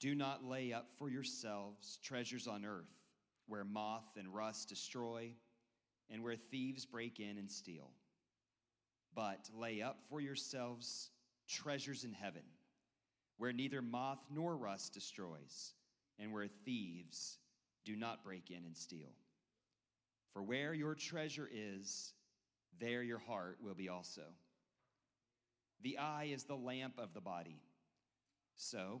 Do not lay up for yourselves treasures on earth, where moth and rust destroy, and where thieves break in and steal. But lay up for yourselves treasures in heaven, where neither moth nor rust destroys, and where thieves do not break in and steal. For where your treasure is, there your heart will be also. The eye is the lamp of the body. So,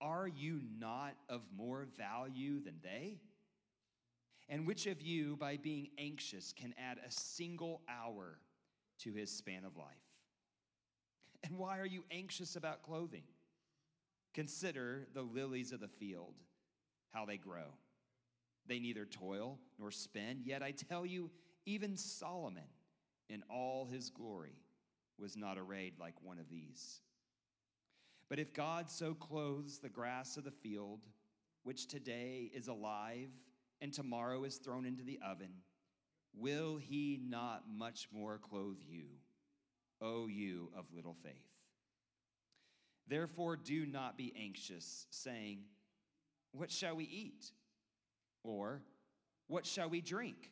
Are you not of more value than they? And which of you, by being anxious, can add a single hour to his span of life? And why are you anxious about clothing? Consider the lilies of the field, how they grow. They neither toil nor spin, yet I tell you, even Solomon in all his glory was not arrayed like one of these. But if God so clothes the grass of the field, which today is alive and tomorrow is thrown into the oven, will he not much more clothe you, O you of little faith? Therefore, do not be anxious, saying, What shall we eat? Or, What shall we drink?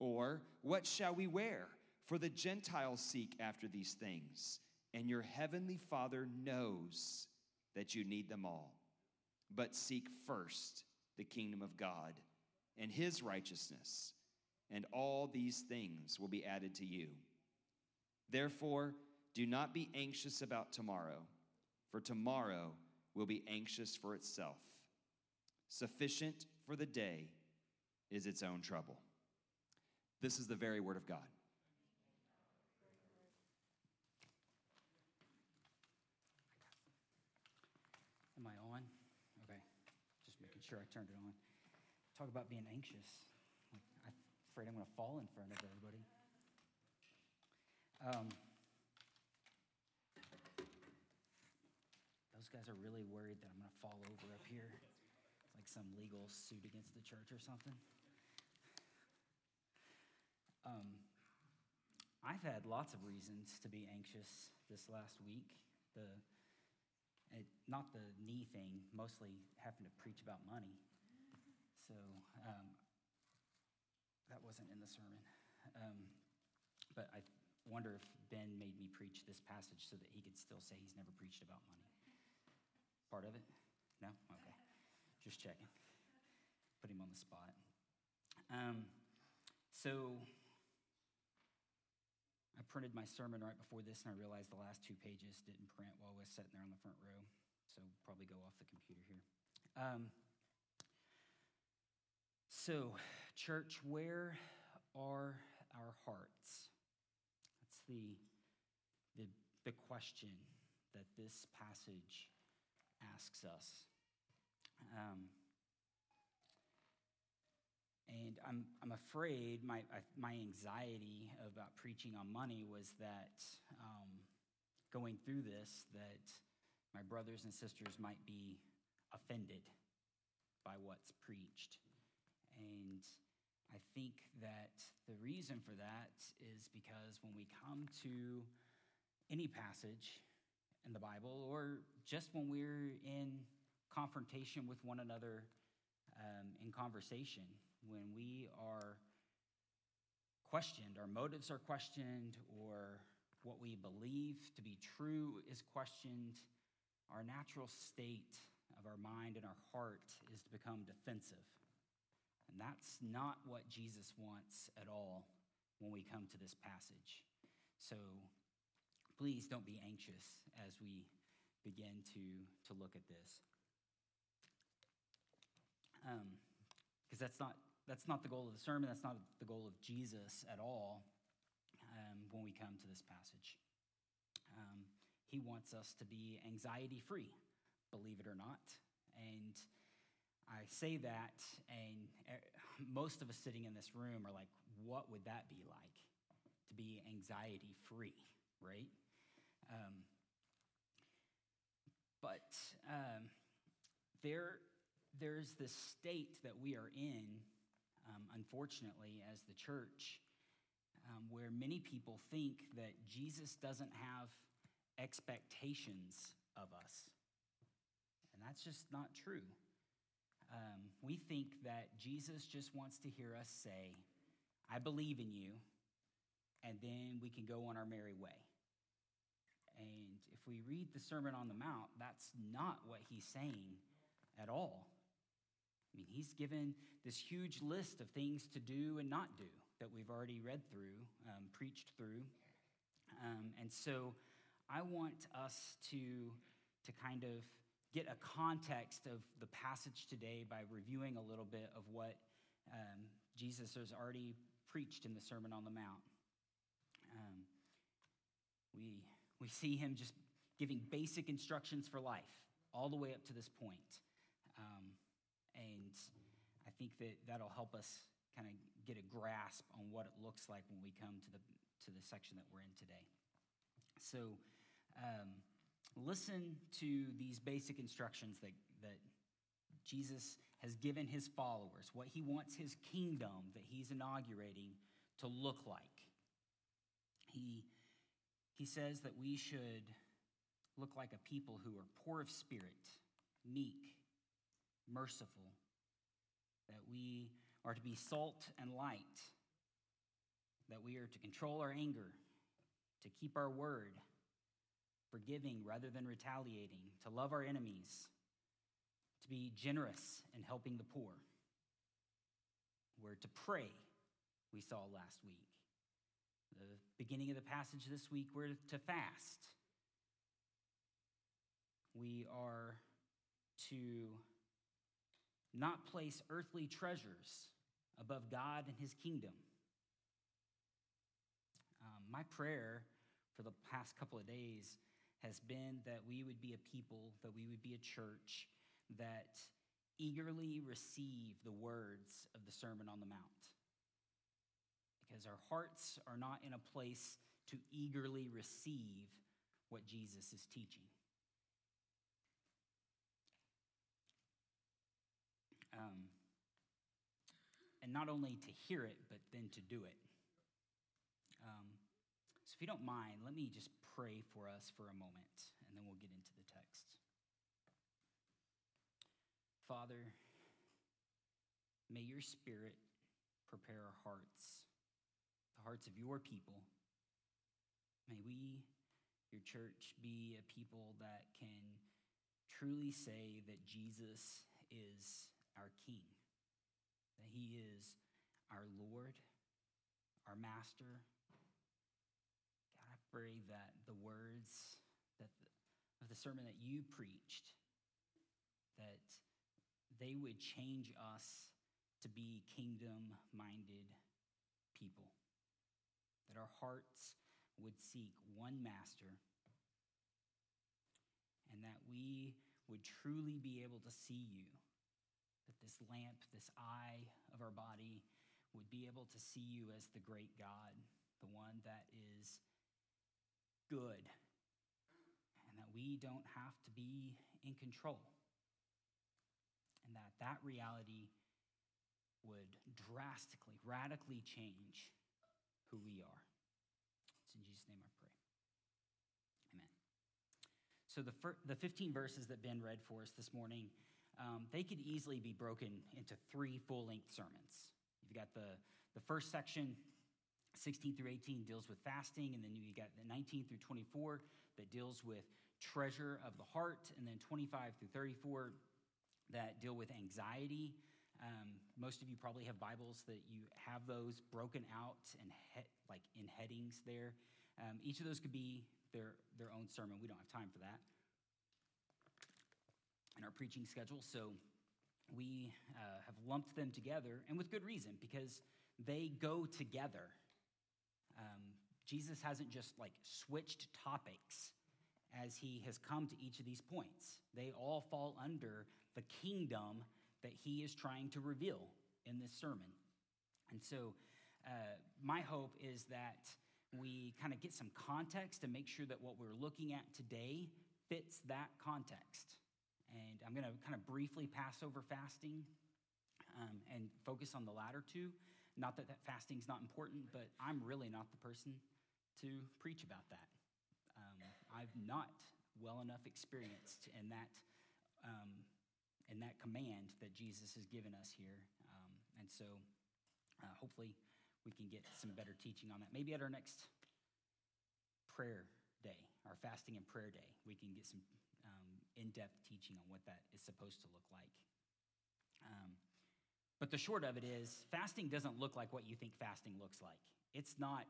Or, What shall we wear? For the Gentiles seek after these things and your heavenly Father knows that you need them all. But seek first the kingdom of God and his righteousness, and all these things will be added to you. Therefore, do not be anxious about tomorrow, for tomorrow will be anxious for itself. Sufficient for the day is its own trouble. This is the very word of God. Am I on? Okay. Just making sure I turned it on. Talk about being anxious. Like, I'm afraid I'm going to fall in front of everybody. Um, those guys are really worried that I'm going to fall over up here. It's like some legal suit against the church or something. Um, I've had lots of reasons to be anxious this last week. The it, not the knee thing, mostly having to preach about money. So um, that wasn't in the sermon. Um, but I wonder if Ben made me preach this passage so that he could still say he's never preached about money. Part of it? No? Okay. Just checking. Put him on the spot. Um, so I printed my sermon right before this, and I realized the last two pages didn't print while I was sitting there on the front row. So probably go off the computer here. Um, so, church, where are our hearts? That's the, the, the question that this passage asks us. Um, and I'm, I'm afraid my, my anxiety about preaching on money was that um, going through this, that my brothers and sisters might be offended by what's preached. And I think that the reason for that is because when we come to any passage in the Bible, or just when we're in confrontation with one another um, in conversation, when we are questioned, our motives are questioned, or what we believe to be true is questioned, our natural state of our mind and our heart is to become defensive. And that's not what Jesus wants at all when we come to this passage. So please don't be anxious as we begin to, to look at this. Because um, that's, not, that's not the goal of the sermon, that's not the goal of Jesus at all um, when we come to this passage. Um, he wants us to be anxiety free, believe it or not. And I say that, and eh, most of us sitting in this room are like, what would that be like to be anxiety free, right? Um, but um, there, there's this state that we are in, unfortunately, as the church, um, where many people think that Jesus doesn't have expectations of us. And that's just not true. Um, we think that Jesus just wants to hear us say, I believe in you, and then we can go on our merry way. And if we read the Sermon on the Mount, that's not what he's saying at all. I mean, he's given this huge list of things to do and not do that we've already read through, um, preached through. Um, and so I want us to, to kind of get a context of the passage today by reviewing a little bit of what um, Jesus has already preached in the Sermon on the Mount. Um, we, we see him just giving basic instructions for life all the way up to this point. And I think that that'll help us kind of get a grasp on what it looks like when we come to the, to the section that we're in today. So, um, listen to these basic instructions that, that Jesus has given his followers, what he wants his kingdom that he's inaugurating to look like. He, he says that we should look like a people who are poor of spirit, meek, merciful, that we are to be salt and light, that we are to control our anger, to keep our word, forgiving rather than retaliating, to love our enemies, to be generous in helping the poor. We're to pray, we saw last week. The beginning of the passage this week, we're to fast. We are to not place earthly treasures above God and his kingdom. Um, my prayer for the past couple of days has been that we would be a people, that we would be a church that eagerly receive the words of the Sermon on the Mount. Because our hearts are not in a place to eagerly receive what Jesus is teaching. Um, and not only to hear it, but then to do it. Um, so, if you don't mind, let me just pray for us for a moment, and then we'll get into the text. Father, may your spirit prepare our hearts, the hearts of your people. May we, your church, be a people that can truly say that Jesus is our King, that he is our Lord, our Master, God, I pray that the words that the, of the sermon that you preached, that they would change us to be kingdom minded people. That our hearts would seek one master, and that we would truly be able to see you. That this lamp, this eye of our body, would be able to see you as the great God, the one that is good and that we don't have to be in control. And that that reality would drastically, radically change who we are. It's in Jesus' name I pray. Amen. So the, fir- the 15 verses that Ben read for us this morning, um, they could easily be broken into three full-length sermons. You've got the, the first section 16 through 18 deals with fasting, and then you've got the 19 through 24 that deals with treasure of the heart, and then 25 through 34 that deal with anxiety. Um, most of you probably have Bibles that you have those broken out and he- like in headings there. Um, each of those could be their, their own sermon. We don't have time for that in our preaching schedule, so we uh, have lumped them together, and with good reason, because they go together. Um, Jesus hasn't just like switched topics as he has come to each of these points. They all fall under the kingdom that he is trying to reveal in this sermon. And so, uh, my hope is that we kind of get some context to make sure that what we're looking at today fits that context. And I'm going to kind of briefly pass over fasting um, and focus on the latter two. Not that, that fasting's not important, but I'm really not the person to preach about that. Um, I've not well enough experienced in that, um, in that command that Jesus has given us here. Um, and so uh, hopefully we can get some better teaching on that. Maybe at our next prayer day, our fasting and prayer day, we can get some in depth teaching on what that is supposed to look like. Um, but the short of it is, fasting doesn't look like what you think fasting looks like. It's not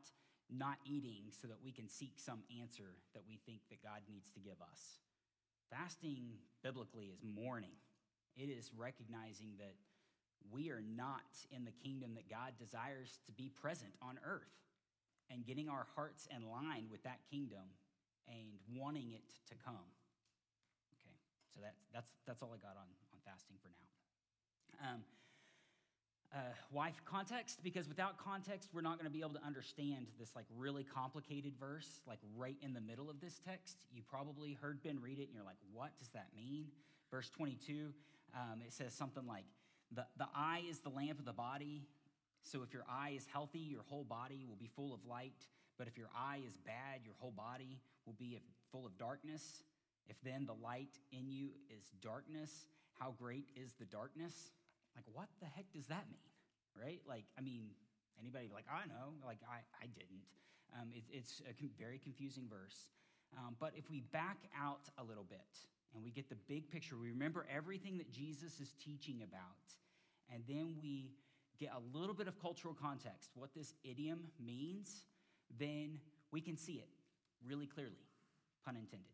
not eating so that we can seek some answer that we think that God needs to give us. Fasting biblically is mourning. It is recognizing that we are not in the kingdom that God desires to be present on earth and getting our hearts in line with that kingdom and wanting it to come. So that's, that's, that's all I got on, on fasting for now. Um, uh, why context? Because without context, we're not going to be able to understand this like really complicated verse, like right in the middle of this text. You probably heard Ben read it, and you're like, "What does that mean?" Verse 22, um, it says something like, "the The eye is the lamp of the body. So if your eye is healthy, your whole body will be full of light. But if your eye is bad, your whole body will be full of darkness. If then the light in you is darkness, how great is the darkness?" Like, what the heck does that mean? Right? Like, I mean, anybody like, I know, like, I, I didn't. Um, it, it's a very confusing verse. Um, but if we back out a little bit and we get the big picture, we remember everything that Jesus is teaching about, and then we get a little bit of cultural context, what this idiom means, then we can see it really clearly, pun intended.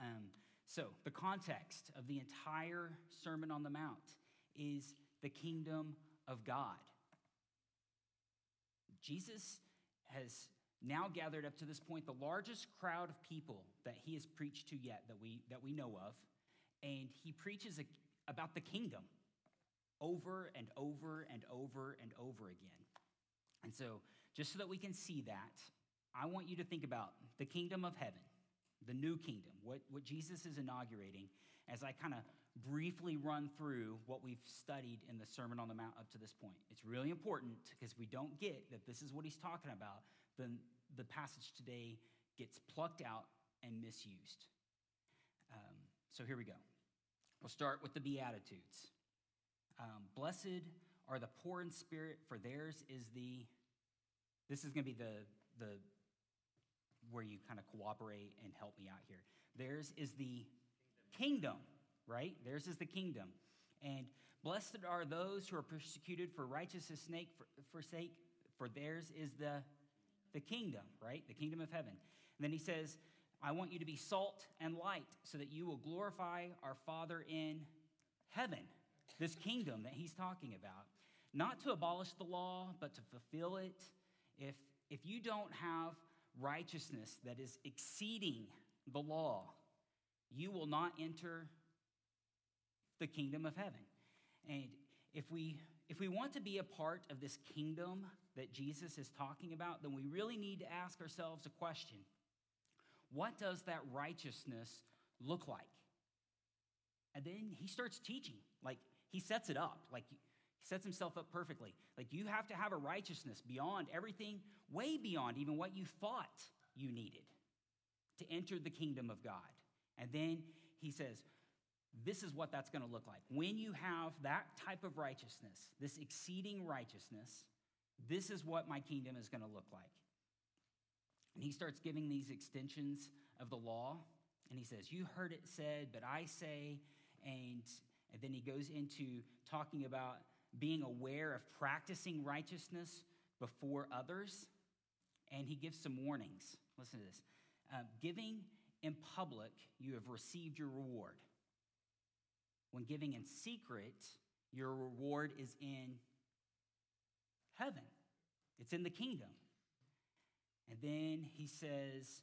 Um, so, the context of the entire Sermon on the Mount is the kingdom of God. Jesus has now gathered up to this point the largest crowd of people that he has preached to yet that we, that we know of. And he preaches a, about the kingdom over and over and over and over again. And so, just so that we can see that, I want you to think about the kingdom of heaven, the new kingdom, what, what Jesus is inaugurating, as I kind of briefly run through what we've studied in the Sermon on the Mount up to this point. It's really important because we don't get that this is what he's talking about, then the passage today gets plucked out and misused. Um, so here we go. We'll start with the Beatitudes. Um, Blessed are the poor in spirit, for theirs is the. This is going to be the the where you kind of cooperate and help me out here. Theirs is the kingdom. right? Theirs is the kingdom. And blessed are those who are persecuted for righteousness' sake, for, for sake, for theirs is the, the kingdom, right? The kingdom of heaven. And then he says, I want you to be salt and light so that you will glorify our Father in heaven, this kingdom that he's talking about. Not to abolish the law, but to fulfill it. If, if you don't have righteousness that is exceeding the law, you will not enter the kingdom of heaven. And if we if we want to be a part of this kingdom that Jesus is talking about, then we really need to ask ourselves a question. What does that righteousness look like? And then he starts teaching. Like he sets it up. Like he sets himself up perfectly. Like you have to have a righteousness beyond everything, way beyond even what you thought you needed to enter the kingdom of God. And then he says, this is what that's going to look like. When you have that type of righteousness, this exceeding righteousness, this is what my kingdom is going to look like. And he starts giving these extensions of the law. And he says, You heard it said, but I say, and, And then he goes into talking about being aware of practicing righteousness before others. And he gives some warnings. Listen to this uh, Giving in public, you have received your reward. When giving in secret, your reward is in heaven, it's in the kingdom. And then he says,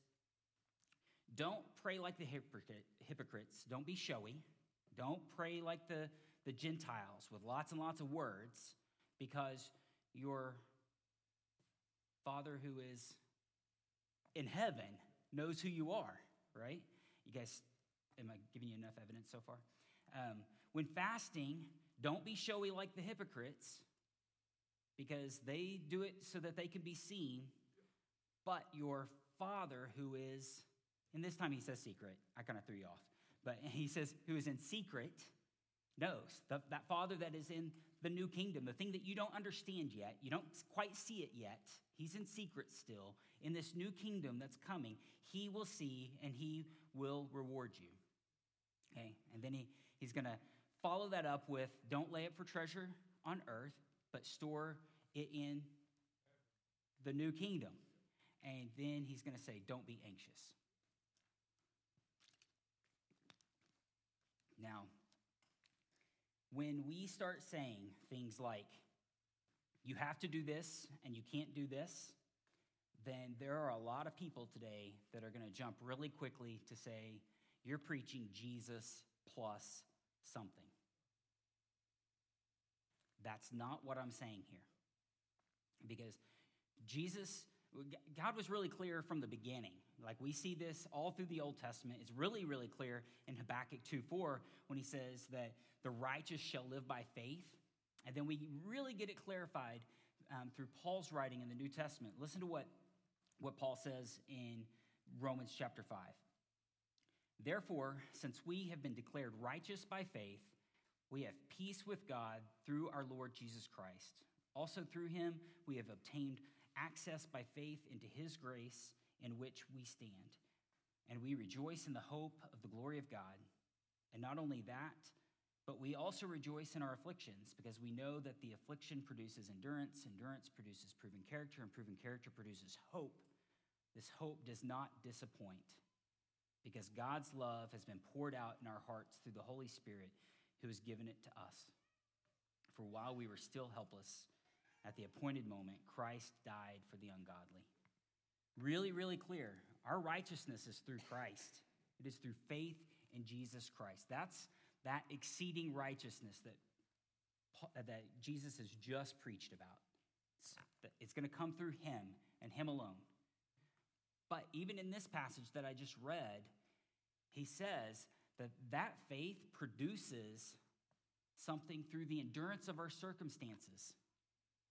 Don't pray like the hypocrite, hypocrites. Don't be showy. Don't pray like the, the Gentiles with lots and lots of words, because your Father who is in heaven knows who you are, right? You guys, am I giving you enough evidence so far? Um, when fasting, don't be showy like the hypocrites because they do it so that they can be seen, but your Father who is, and this time he says secret, I kind of threw you off, but he says who is in secret knows. The, that Father that is in the new kingdom, the thing that you don't understand yet, you don't quite see it yet, he's in secret still. In this new kingdom that's coming, he will see and he will reward you. Okay, and then he, he's to follow that up with don't lay up for treasure on earth, but store it in the new kingdom. And then he's to say, don't be anxious. Now, when we start saying things like, you have to do this and you can't do this, then there are a lot of people today that are going to jump really quickly to say, you're preaching Jesus plus something. That's not what I'm saying here. Because Jesus, God was really clear from the beginning. Like we see this all through the Old Testament. It's really, really clear in Habakkuk 2 4 when he says that the righteous shall live by faith. And then we really get it clarified um, through Paul's writing in the New Testament. Listen to what, what Paul says in Romans chapter 5. Therefore, since we have been declared righteous by faith, we have peace with God through our Lord Jesus Christ. Also, through him, we have obtained access by faith into his grace in which we stand. And we rejoice in the hope of the glory of God. And not only that, but we also rejoice in our afflictions because we know that the affliction produces endurance, endurance produces proven character, and proven character produces hope. This hope does not disappoint because God's love has been poured out in our hearts through the Holy Spirit who has given it to us. For while we were still helpless, at the appointed moment, Christ died for the ungodly. Really, really clear. Our righteousness is through Christ, it is through faith in Jesus Christ. That's that exceeding righteousness that, uh, that Jesus has just preached about. It's, it's going to come through him and him alone. But even in this passage that I just read, he says that that faith produces something through the endurance of our circumstances.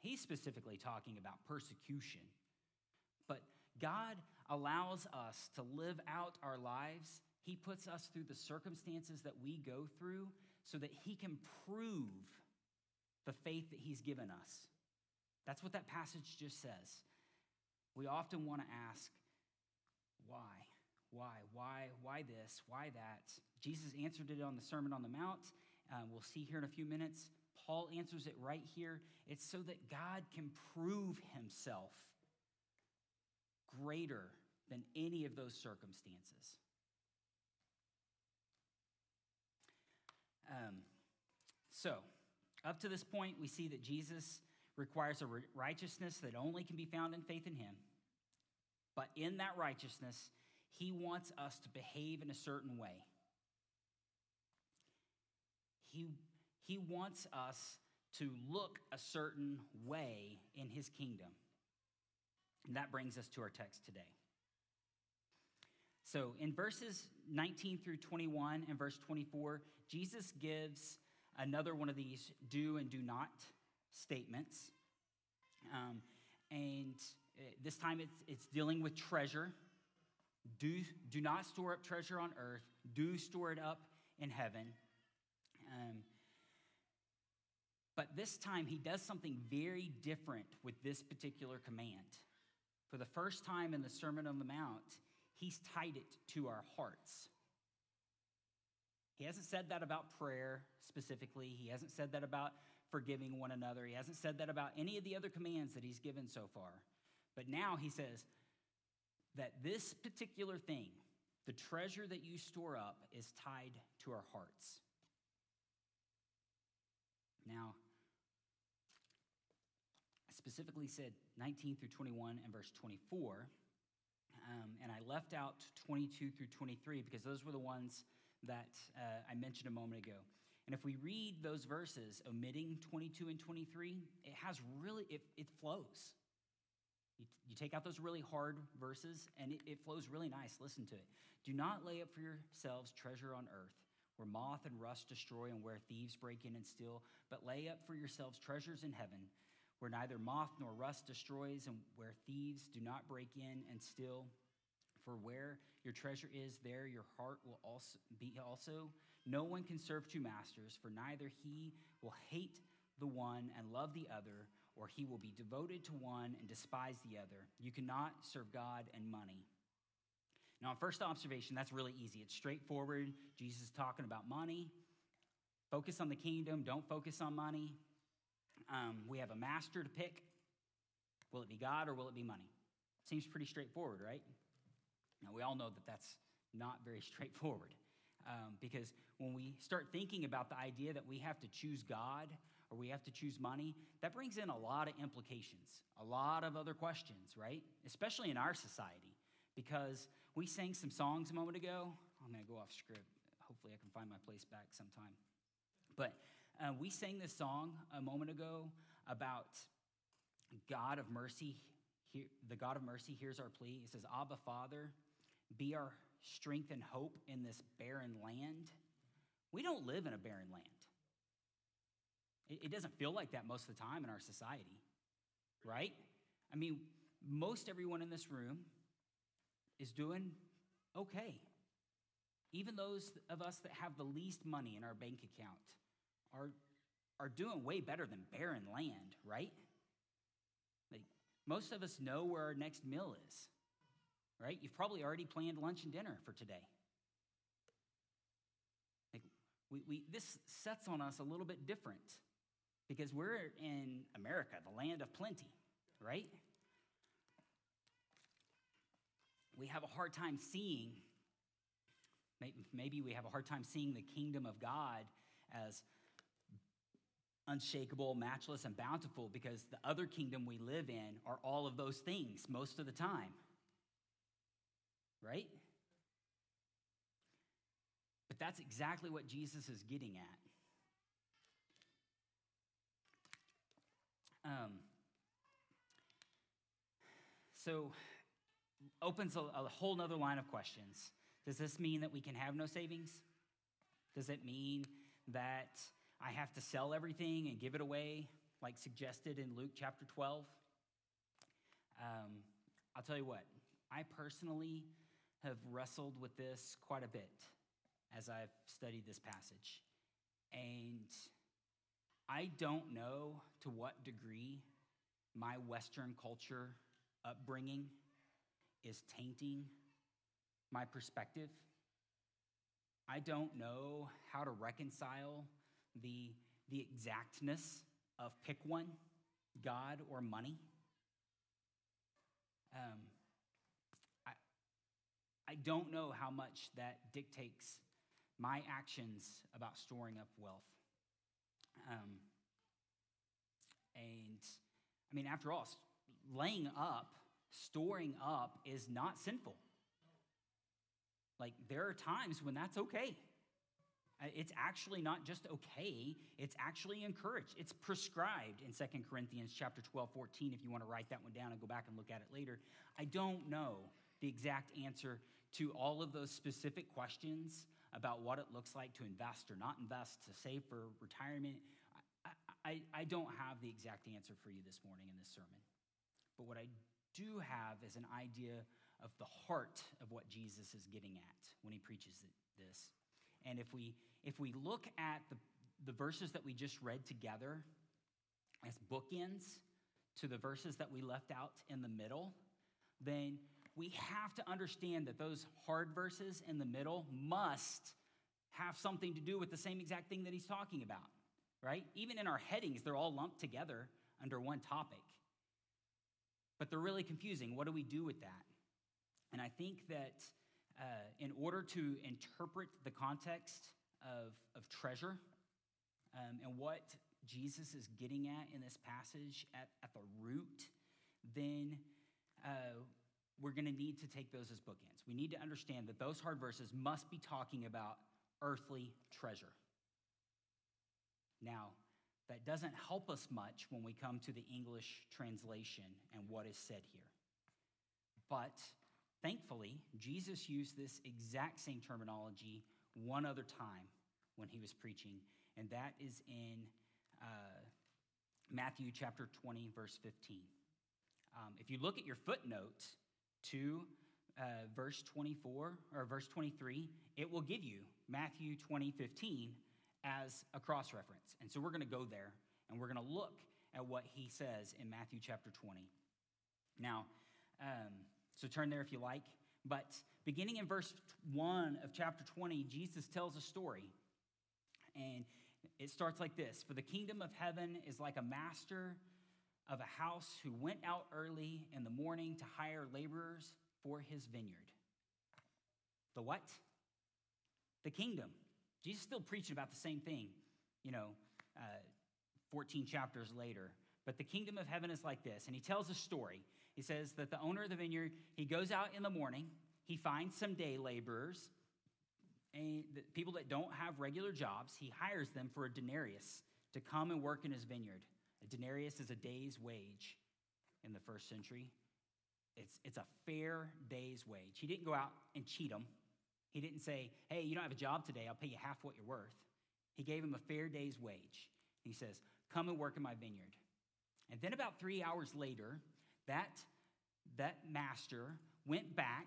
He's specifically talking about persecution. God allows us to live out our lives. He puts us through the circumstances that we go through so that He can prove the faith that He's given us. That's what that passage just says. We often want to ask, why? Why? Why? Why this? Why that? Jesus answered it on the Sermon on the Mount. Uh, we'll see here in a few minutes. Paul answers it right here. It's so that God can prove himself greater than any of those circumstances. Um, so, up to this point, we see that Jesus requires a righteousness that only can be found in faith in him. But in that righteousness, he wants us to behave in a certain way. He, he wants us to look a certain way in his kingdom. And that brings us to our text today. So, in verses 19 through 21 and verse 24, Jesus gives another one of these do and do not statements. Um, and uh, this time it's, it's dealing with treasure. Do, do not store up treasure on earth, do store it up in heaven. Um, but this time he does something very different with this particular command. For the first time in the Sermon on the Mount, he's tied it to our hearts. He hasn't said that about prayer specifically. He hasn't said that about forgiving one another. He hasn't said that about any of the other commands that he's given so far. But now he says that this particular thing, the treasure that you store up, is tied to our hearts. Now, specifically said 19 through 21 and verse 24. Um, and I left out 22 through 23 because those were the ones that uh, I mentioned a moment ago. And if we read those verses, omitting 22 and 23, it has really, it, it flows. You, you take out those really hard verses and it, it flows really nice. Listen to it. Do not lay up for yourselves treasure on earth where moth and rust destroy and where thieves break in and steal, but lay up for yourselves treasures in heaven where neither moth nor rust destroys and where thieves do not break in and steal. For where your treasure is, there your heart will also be also. No one can serve two masters, for neither he will hate the one and love the other, or he will be devoted to one and despise the other. You cannot serve God and money. Now, first observation, that's really easy. It's straightforward. Jesus is talking about money. Focus on the kingdom, don't focus on money. Um, we have a master to pick. Will it be God or will it be money? Seems pretty straightforward, right? Now, we all know that that's not very straightforward um, because when we start thinking about the idea that we have to choose God or we have to choose money, that brings in a lot of implications, a lot of other questions, right? Especially in our society because we sang some songs a moment ago. I'm going to go off script. Hopefully, I can find my place back sometime. But uh, we sang this song a moment ago about God of mercy. the God of mercy hears our plea. It says, Abba, Father, be our strength and hope in this barren land. We don't live in a barren land. It, it doesn't feel like that most of the time in our society, right? I mean, most everyone in this room is doing okay. Even those of us that have the least money in our bank account are, are doing way better than barren land, right? Like, most of us know where our next meal is, right? You've probably already planned lunch and dinner for today. Like, we, we, this sets on us a little bit different because we're in America, the land of plenty, right? We have a hard time seeing, maybe we have a hard time seeing the kingdom of God as unshakable, matchless, and bountiful because the other kingdom we live in are all of those things most of the time. Right? But that's exactly what Jesus is getting at. Um, so, opens a, a whole nother line of questions. Does this mean that we can have no savings? Does it mean that I have to sell everything and give it away, like suggested in Luke chapter 12. Um, I'll tell you what, I personally have wrestled with this quite a bit as I've studied this passage. And I don't know to what degree my Western culture upbringing is tainting my perspective. I don't know how to reconcile the, the exactness of pick one, God or money. Um, I, I don't know how much that dictates my actions about storing up wealth. Um, and I mean, after all, laying up, storing up is not sinful. Like, there are times when that's okay. Uh, it's actually not just okay, it's actually encouraged. It's prescribed in 2 Corinthians chapter 12, 14, if you want to write that one down and go back and look at it later. I don't know the exact answer to all of those specific questions about what it looks like to invest or not invest, to save for retirement. I, I, I don't have the exact answer for you this morning in this sermon. But what I do have is an idea of the heart of what Jesus is getting at when he preaches this. And if we if we look at the, the verses that we just read together as bookends to the verses that we left out in the middle, then we have to understand that those hard verses in the middle must have something to do with the same exact thing that he's talking about, right? Even in our headings, they're all lumped together under one topic. But they're really confusing. What do we do with that? And I think that uh, in order to interpret the context of, of treasure um, and what Jesus is getting at in this passage at, at the root, then uh, we're going to need to take those as bookends. We need to understand that those hard verses must be talking about earthly treasure. Now, that doesn't help us much when we come to the English translation and what is said here. But thankfully, Jesus used this exact same terminology one other time when he was preaching, and that is in uh, Matthew chapter 20, verse 15. Um, if you look at your footnote to uh, verse 24 or verse 23, it will give you Matthew 20, 15 as a cross reference. And so we're going to go there and we're going to look at what he says in Matthew chapter 20. Now, um, so turn there if you like. But beginning in verse 1 of chapter 20, Jesus tells a story. And it starts like this For the kingdom of heaven is like a master of a house who went out early in the morning to hire laborers for his vineyard. The what? The kingdom. Jesus still preaching about the same thing, you know, uh, 14 chapters later. But the kingdom of heaven is like this. And he tells a story. He says that the owner of the vineyard, he goes out in the morning, he finds some day laborers, and people that don't have regular jobs, he hires them for a denarius to come and work in his vineyard. A denarius is a day's wage in the first century. It's, it's a fair day's wage. He didn't go out and cheat them. He didn't say, hey, you don't have a job today, I'll pay you half what you're worth. He gave him a fair day's wage. He says, come and work in my vineyard. And then about three hours later, that, that master went back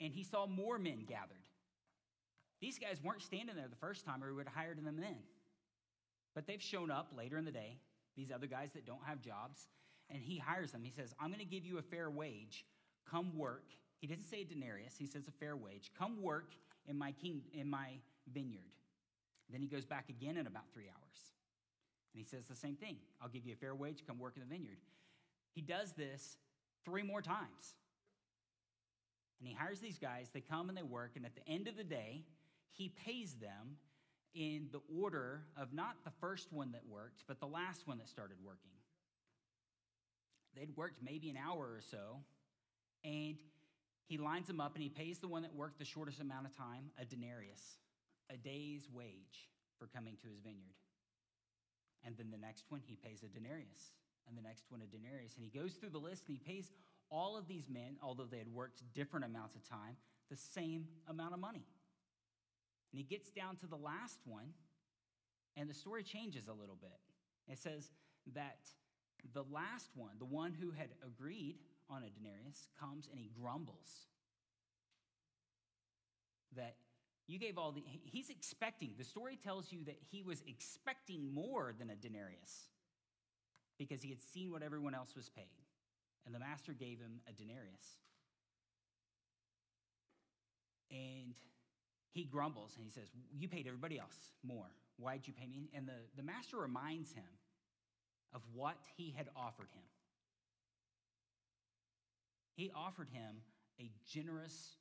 and he saw more men gathered. These guys weren't standing there the first time, or he would have hired them then. But they've shown up later in the day these other guys that don't have jobs, and he hires them. He says, I'm going to give you a fair wage. Come work. He doesn't say denarius, he says a fair wage. Come work in my, king, in my vineyard. Then he goes back again in about three hours. And he says the same thing I'll give you a fair wage, come work in the vineyard. He does this three more times. And he hires these guys, they come and they work, and at the end of the day, he pays them in the order of not the first one that worked, but the last one that started working. They'd worked maybe an hour or so, and he lines them up and he pays the one that worked the shortest amount of time a denarius, a day's wage for coming to his vineyard. And then the next one, he pays a denarius, and the next one, a denarius. And he goes through the list and he pays all of these men, although they had worked different amounts of time, the same amount of money. And he gets down to the last one, and the story changes a little bit. It says that the last one, the one who had agreed on a denarius, comes and he grumbles that you gave all the, he's expecting, the story tells you that he was expecting more than a denarius because he had seen what everyone else was paid. And the master gave him a denarius. And he grumbles and he says, You paid everybody else more. Why'd you pay me? And the, the master reminds him of what he had offered him. He offered him a generous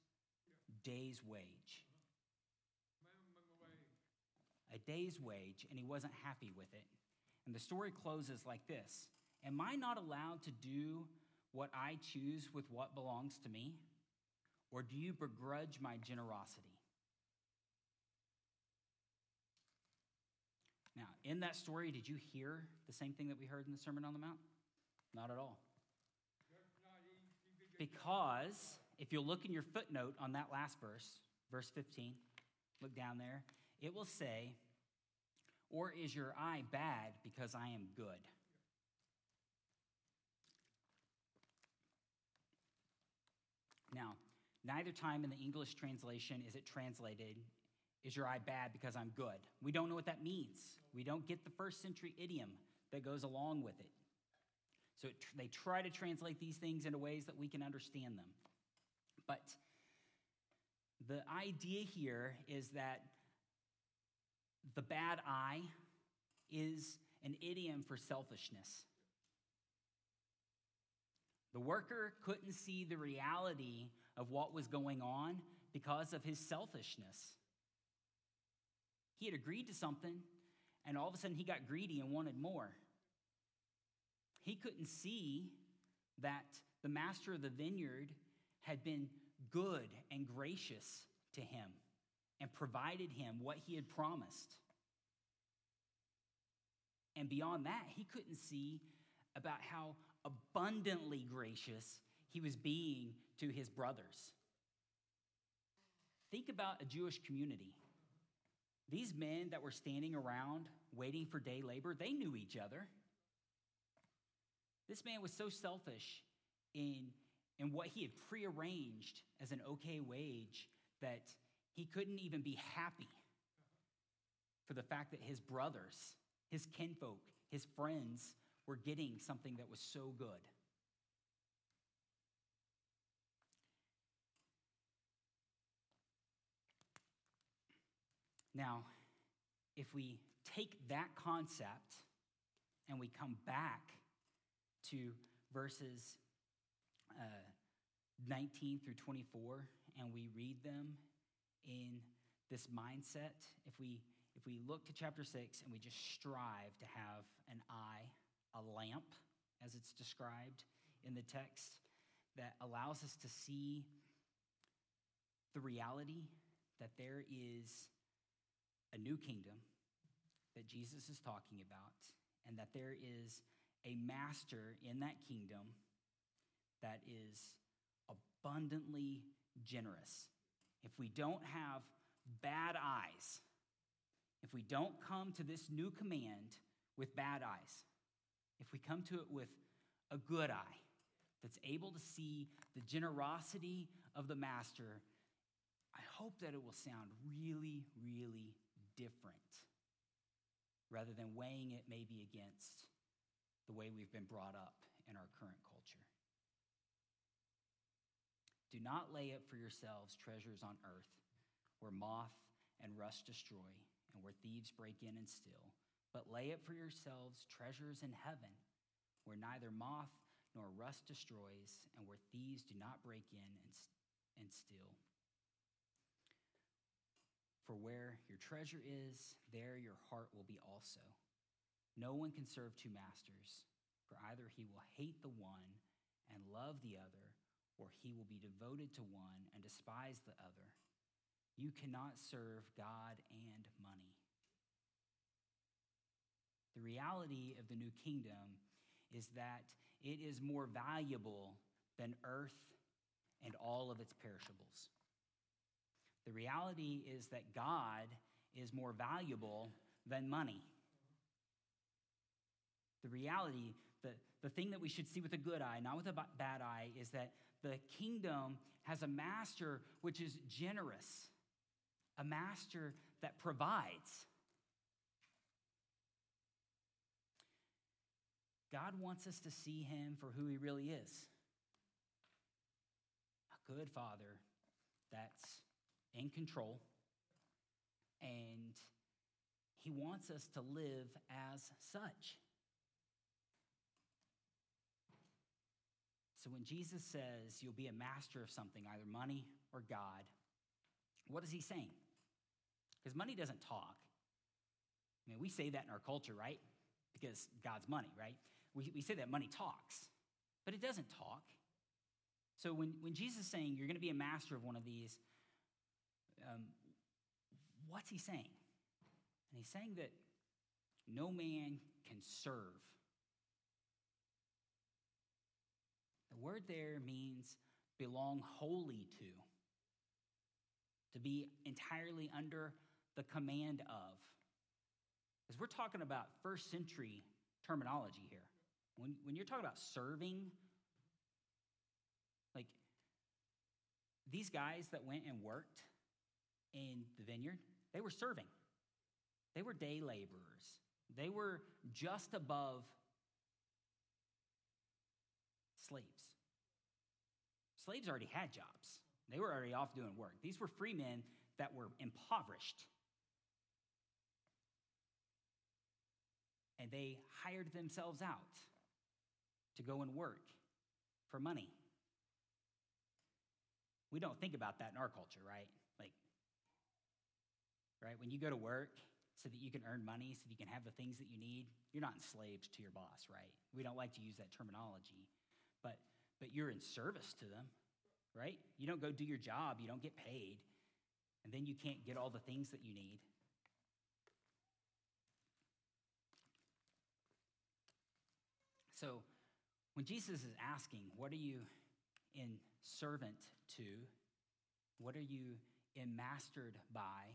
day's wage. A day's wage, and he wasn't happy with it. And the story closes like this Am I not allowed to do what I choose with what belongs to me? Or do you begrudge my generosity? Now, in that story, did you hear the same thing that we heard in the Sermon on the Mount? Not at all. Because if you look in your footnote on that last verse, verse 15, look down there, it will say, Or is your eye bad because I am good? Now, neither time in the English translation is it translated is your eye bad because I'm good? We don't know what that means. We don't get the first century idiom that goes along with it. So it, they try to translate these things into ways that we can understand them. But the idea here is that the bad eye is an idiom for selfishness. The worker couldn't see the reality of what was going on because of his selfishness. He had agreed to something, and all of a sudden he got greedy and wanted more. He couldn't see that the master of the vineyard had been good and gracious to him and provided him what he had promised. And beyond that, he couldn't see about how abundantly gracious he was being to his brothers. Think about a Jewish community. These men that were standing around waiting for day labor, they knew each other. This man was so selfish in, in what he had prearranged as an okay wage that he couldn't even be happy for the fact that his brothers, his kinfolk, his friends were getting something that was so good. Now, if we take that concept and we come back to verses uh, 19 through 24 and we read them in this mindset, if we if we look to chapter 6 and we just strive to have an eye, a lamp, as it's described in the text, that allows us to see the reality that there is a new kingdom that Jesus is talking about, and that there is a master in that kingdom that is abundantly generous. If we don't have bad eyes, if we don't come to this new command with bad eyes, if we come to it with a good eye that's able to see the generosity of the master, I hope that it will sound really, really different rather than weighing it maybe against the way we've been brought up in our current culture. Do not lay up for yourselves treasures on earth where moth and rust destroy and where thieves break in and steal, but lay up for yourselves treasures in heaven where neither moth nor rust destroys and where thieves do not break in and, and steal. For where your treasure is, there your heart will be also. No one can serve two masters, for either he will hate the one and love the other, or he will be devoted to one and despise the other. You cannot serve God and money. The reality of the new kingdom is that it is more valuable than earth and all of its perishables. The reality is that God is more valuable than money. The reality, the, the thing that we should see with a good eye, not with a bad eye, is that the kingdom has a master which is generous, a master that provides. God wants us to see him for who he really is a good father that's in control, and he wants us to live as such. So when Jesus says you'll be a master of something, either money or God, what is he saying? Because money doesn't talk. I mean, we say that in our culture, right? Because God's money, right? We, we say that money talks, but it doesn't talk. So when, when Jesus is saying you're going to be a master of one of these, um, what's he saying? And he's saying that no man can serve. Word there means belong wholly to, to be entirely under the command of. Because we're talking about first century terminology here. When, when you're talking about serving, like these guys that went and worked in the vineyard, they were serving. They were day laborers. They were just above slaves. Slaves already had jobs, they were already off doing work. These were free men that were impoverished. and they hired themselves out to go and work for money. We don't think about that in our culture, right? Like, right? When you go to work so that you can earn money, so that you can have the things that you need, you're not enslaved to your boss, right? We don't like to use that terminology, but but you're in service to them, right? You don't go do your job, you don't get paid, and then you can't get all the things that you need. So, when Jesus is asking, What are you in servant to? What are you in mastered by?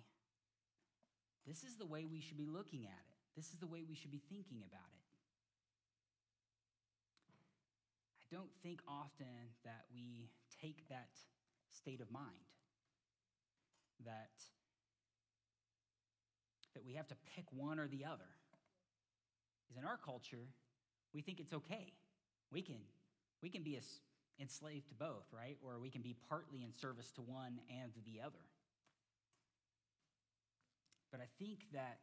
This is the way we should be looking at it. This is the way we should be thinking about it. I don't think often that we take that state of mind, that, that we have to pick one or the other. Because in our culture, we think it's okay. We can, we can be enslaved to both, right? Or we can be partly in service to one and the other. But I think that,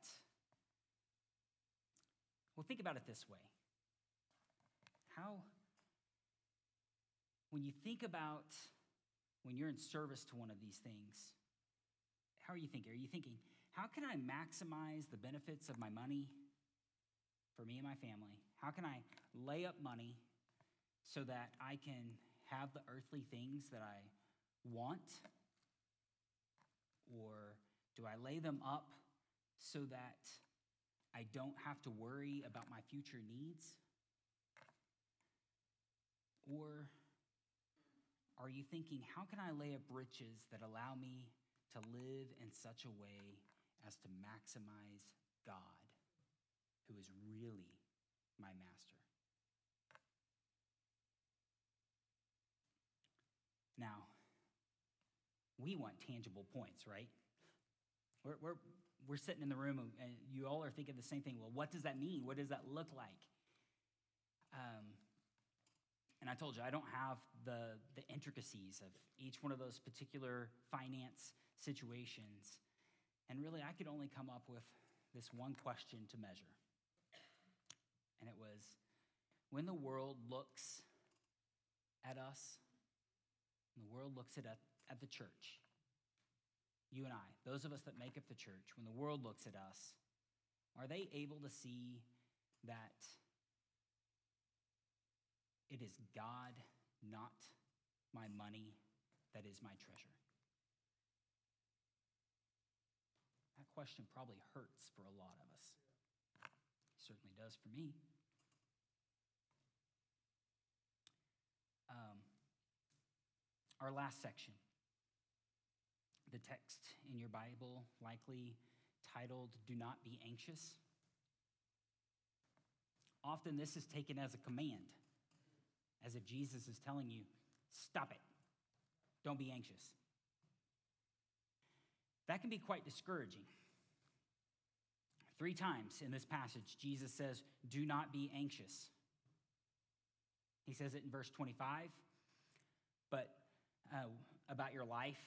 well, think about it this way. How, when you think about when you're in service to one of these things, how are you thinking? Are you thinking, how can I maximize the benefits of my money for me and my family? How can I lay up money so that I can have the earthly things that I want? Or do I lay them up so that I don't have to worry about my future needs? Or are you thinking, how can I lay up riches that allow me to live in such a way as to maximize God, who is really my master? Now, we want tangible points, right? We're, we're, we're sitting in the room and you all are thinking the same thing. Well, what does that mean? What does that look like? Um, and I told you, I don't have the, the intricacies of each one of those particular finance situations. And really, I could only come up with this one question to measure. And it was when the world looks at us, the world looks at, at the church, you and I, those of us that make up the church, when the world looks at us, are they able to see that it is God, not my money, that is my treasure? That question probably hurts for a lot of us. It certainly does for me. Um, our last section the text in your Bible, likely titled Do Not Be Anxious. Often this is taken as a command, as if Jesus is telling you, Stop it. Don't be anxious. That can be quite discouraging. Three times in this passage, Jesus says, Do not be anxious. He says it in verse 25, but uh, about your life,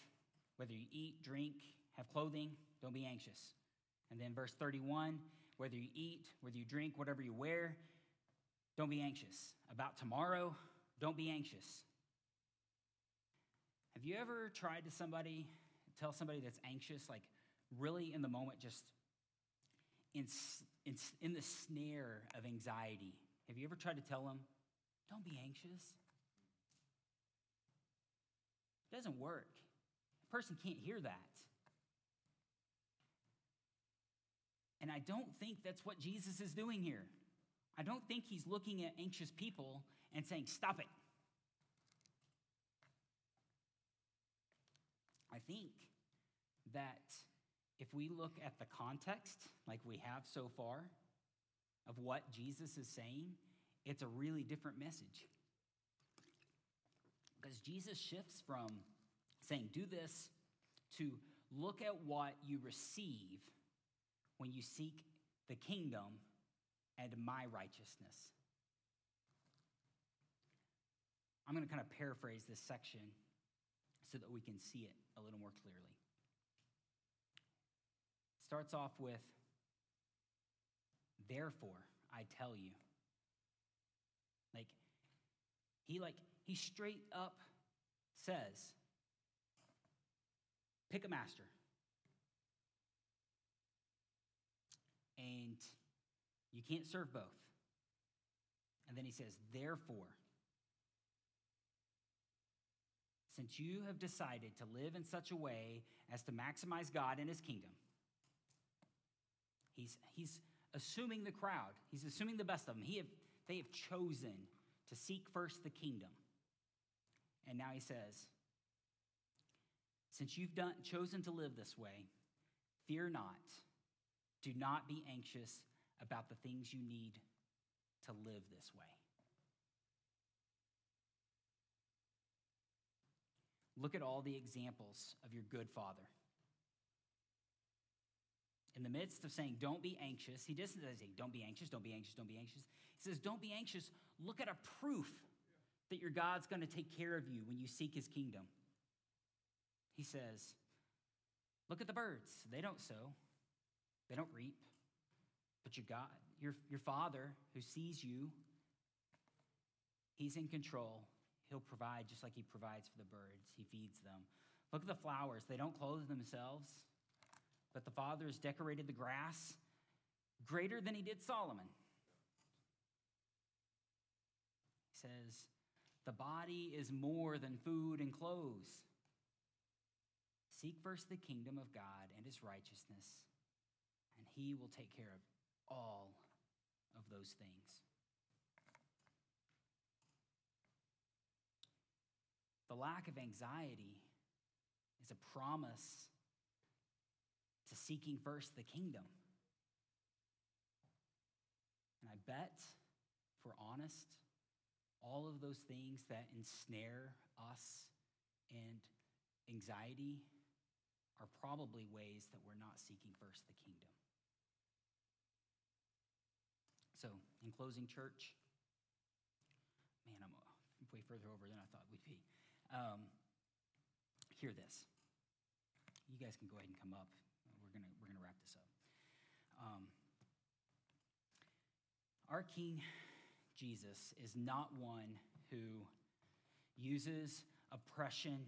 whether you eat, drink, have clothing, don't be anxious. And then verse 31 whether you eat, whether you drink, whatever you wear, don't be anxious. About tomorrow, don't be anxious. Have you ever tried to somebody, tell somebody that's anxious, like really in the moment, just in, in, in the snare of anxiety? Have you ever tried to tell them, don't be anxious? It doesn't work A person can't hear that. And I don't think that's what Jesus is doing here. I don't think he's looking at anxious people and saying, Stop it. I think that if we look at the context, like we have so far, of what Jesus is saying, it's a really different message. Because Jesus shifts from saying, Do this, to look at what you receive when you seek the kingdom and my righteousness. I'm going to kind of paraphrase this section so that we can see it a little more clearly. Starts off with, Therefore, I tell you. Like, he like he straight up says, pick a master. And you can't serve both. And then he says, therefore, since you have decided to live in such a way as to maximize God and his kingdom, he's, he's assuming the crowd, he's assuming the best of them. He have, they have chosen to seek first the kingdom. And now he says, since you've done, chosen to live this way, fear not. Do not be anxious about the things you need to live this way. Look at all the examples of your good father. In the midst of saying, don't be anxious, he doesn't say, don't be anxious, don't be anxious, don't be anxious. He says, don't be anxious. Look at a proof that your God's going to take care of you when you seek his kingdom. He says, look at the birds. They don't sow, they don't reap. But your God, your, your Father who sees you, He's in control. He'll provide just like He provides for the birds, He feeds them. Look at the flowers. They don't clothe themselves, but the Father has decorated the grass greater than He did Solomon. He says, The body is more than food and clothes. Seek first the kingdom of God and His righteousness, and He will take care of all of those things. The lack of anxiety is a promise to seeking first the kingdom. And I bet, if we're honest, all of those things that ensnare us and anxiety are probably ways that we're not seeking first the kingdom. So, in closing, church, man, I'm way further over than I thought we'd be. Um, hear this. You guys can go ahead and come up. We're gonna we're gonna wrap this up. Um, our King Jesus is not one who uses oppression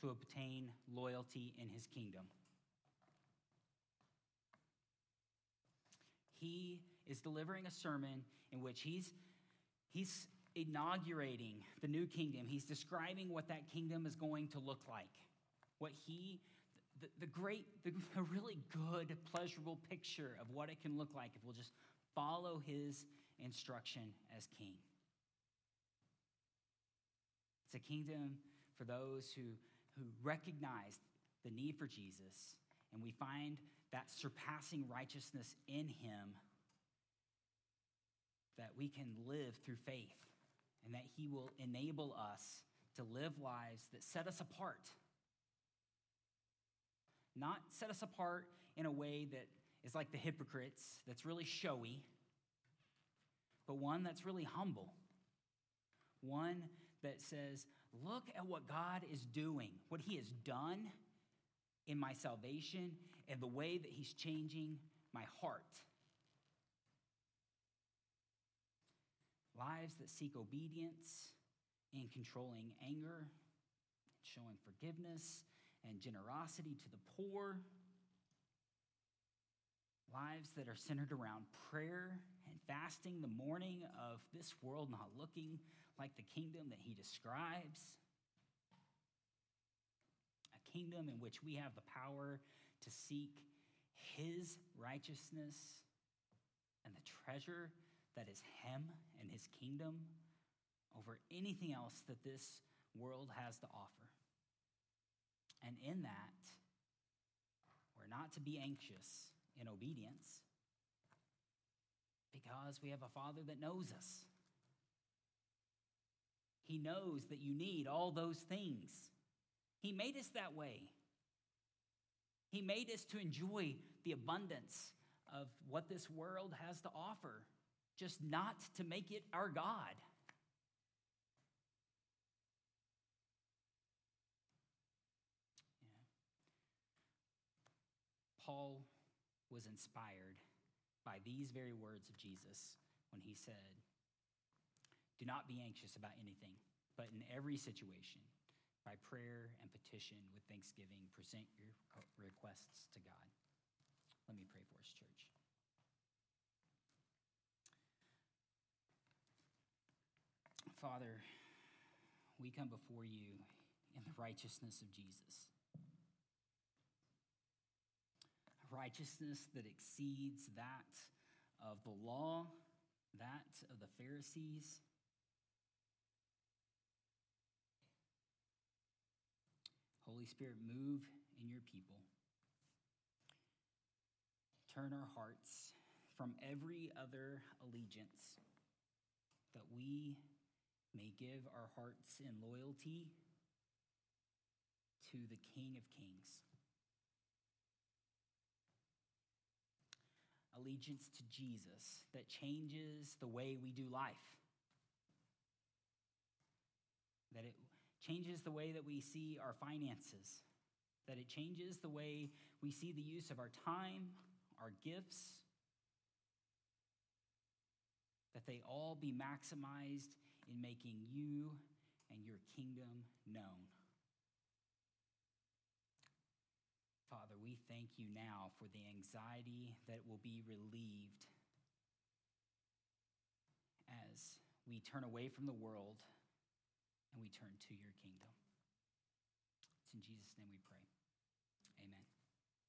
to obtain loyalty in his kingdom. He is delivering a sermon in which he's, he's inaugurating the new kingdom. He's describing what that kingdom is going to look like. What he, the, the great, the, the really good, pleasurable picture of what it can look like if we'll just follow his instruction as king. It's a kingdom for those who, who recognize the need for Jesus, and we find that surpassing righteousness in him that we can live through faith and that He will enable us to live lives that set us apart. Not set us apart in a way that is like the hypocrites, that's really showy, but one that's really humble. One that says, Look at what God is doing, what He has done in my salvation, and the way that He's changing my heart. Lives that seek obedience in controlling anger, showing forgiveness and generosity to the poor, lives that are centered around prayer and fasting the mourning of this world not looking like the kingdom that he describes. A kingdom in which we have the power to seek his righteousness and the treasure that is Him and His kingdom over anything else that this world has to offer. And in that, we're not to be anxious in obedience because we have a Father that knows us. He knows that you need all those things. He made us that way. He made us to enjoy the abundance of what this world has to offer just not to make it our God. Paul was inspired by these very words of Jesus when he said, Do not be anxious about anything, but in every situation, by prayer and petition with thanksgiving, present your requests to God. Let me pray for us, church. Father, we come before you in the righteousness of Jesus. A righteousness that exceeds that of the law, that of the Pharisees. Holy Spirit, move in your people. Turn our hearts from every other allegiance that we may give our hearts in loyalty to the King of Kings. Allegiance to Jesus that changes the way we do life. That it changes the way that we see our finances. That it changes the way we see the use of our time, our gifts. That they all be maximized in making you and your kingdom known. Father, we thank you now for the anxiety that will be relieved as we turn away from the world and we turn to your kingdom. It's in Jesus' name we pray.